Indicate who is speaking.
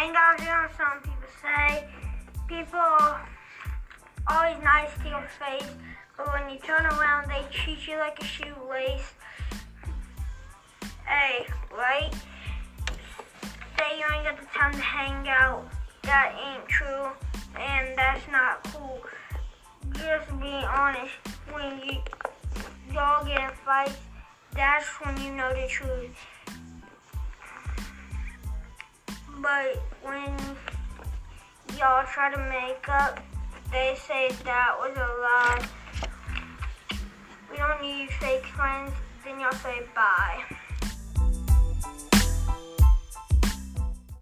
Speaker 1: hang out, you know, some people say people are always nice to your face, but when you turn around, they treat you like a shoelace. Hey, right? Say you ain't got the time to hang out. That ain't true, and that's not cool. Just be honest. When you y'all get in fights, that's when you know the truth. But when y'all try to make up, they say that was a lie. We don't need fake friends. Then y'all say bye.